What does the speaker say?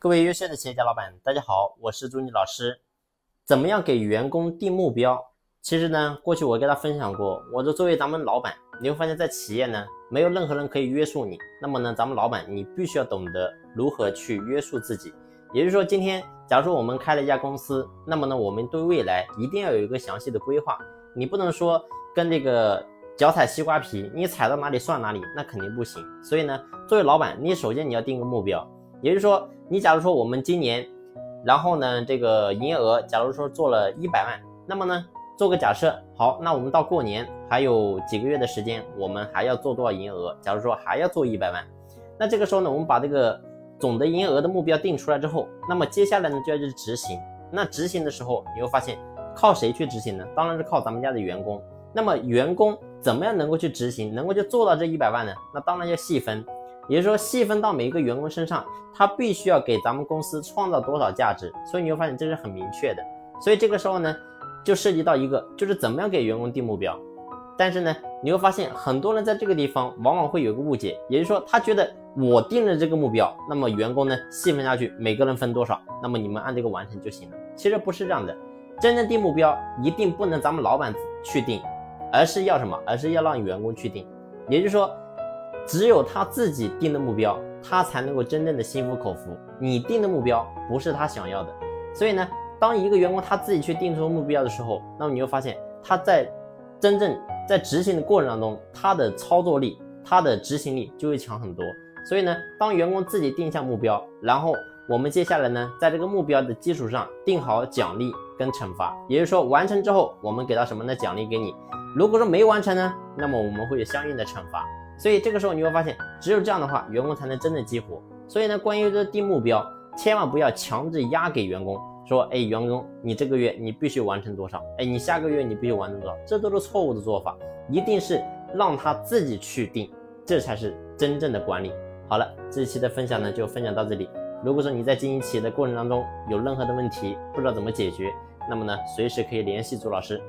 各位优秀的企业家老板，大家好，我是朱妮老师。怎么样给员工定目标？其实呢，过去我跟他分享过，我就作为咱们老板，你会发现在企业呢，没有任何人可以约束你。那么呢，咱们老板你必须要懂得如何去约束自己。也就是说，今天假如说我们开了一家公司，那么呢，我们对未来一定要有一个详细的规划。你不能说跟这个脚踩西瓜皮，你踩到哪里算哪里，那肯定不行。所以呢，作为老板，你首先你要定个目标。也就是说，你假如说我们今年，然后呢，这个营业额，假如说做了一百万，那么呢，做个假设，好，那我们到过年还有几个月的时间，我们还要做多少营业额？假如说还要做一百万，那这个时候呢，我们把这个总的营业额的目标定出来之后，那么接下来呢就要去执行。那执行的时候，你会发现靠谁去执行呢？当然是靠咱们家的员工。那么员工怎么样能够去执行，能够去做到这一百万呢？那当然要细分。也就是说，细分到每一个员工身上，他必须要给咱们公司创造多少价值，所以你会发现这是很明确的。所以这个时候呢，就涉及到一个，就是怎么样给员工定目标。但是呢，你会发现很多人在这个地方往往会有个误解，也就是说，他觉得我定了这个目标，那么员工呢细分下去，每个人分多少，那么你们按这个完成就行了。其实不是这样的，真正定目标一定不能咱们老板去定，而是要什么？而是要让员工去定。也就是说。只有他自己定的目标，他才能够真正的心服口服。你定的目标不是他想要的，所以呢，当一个员工他自己去定出目标的时候，那么你会发现他在真正在执行的过程当中，他的操作力、他的执行力就会强很多。所以呢，当员工自己定下目标，然后我们接下来呢，在这个目标的基础上定好奖励跟惩罚，也就是说完成之后，我们给到什么呢？奖励给你。如果说没完成呢，那么我们会有相应的惩罚。所以这个时候你会发现，只有这样的话，员工才能真正激活。所以呢，关于这定目标，千万不要强制压给员工，说，哎，员工，你这个月你必须完成多少？哎，你下个月你必须完成多少？这都是错误的做法，一定是让他自己去定，这才是真正的管理。好了，这一期的分享呢就分享到这里。如果说你在经营企业的过程当中有任何的问题，不知道怎么解决，那么呢，随时可以联系朱老师。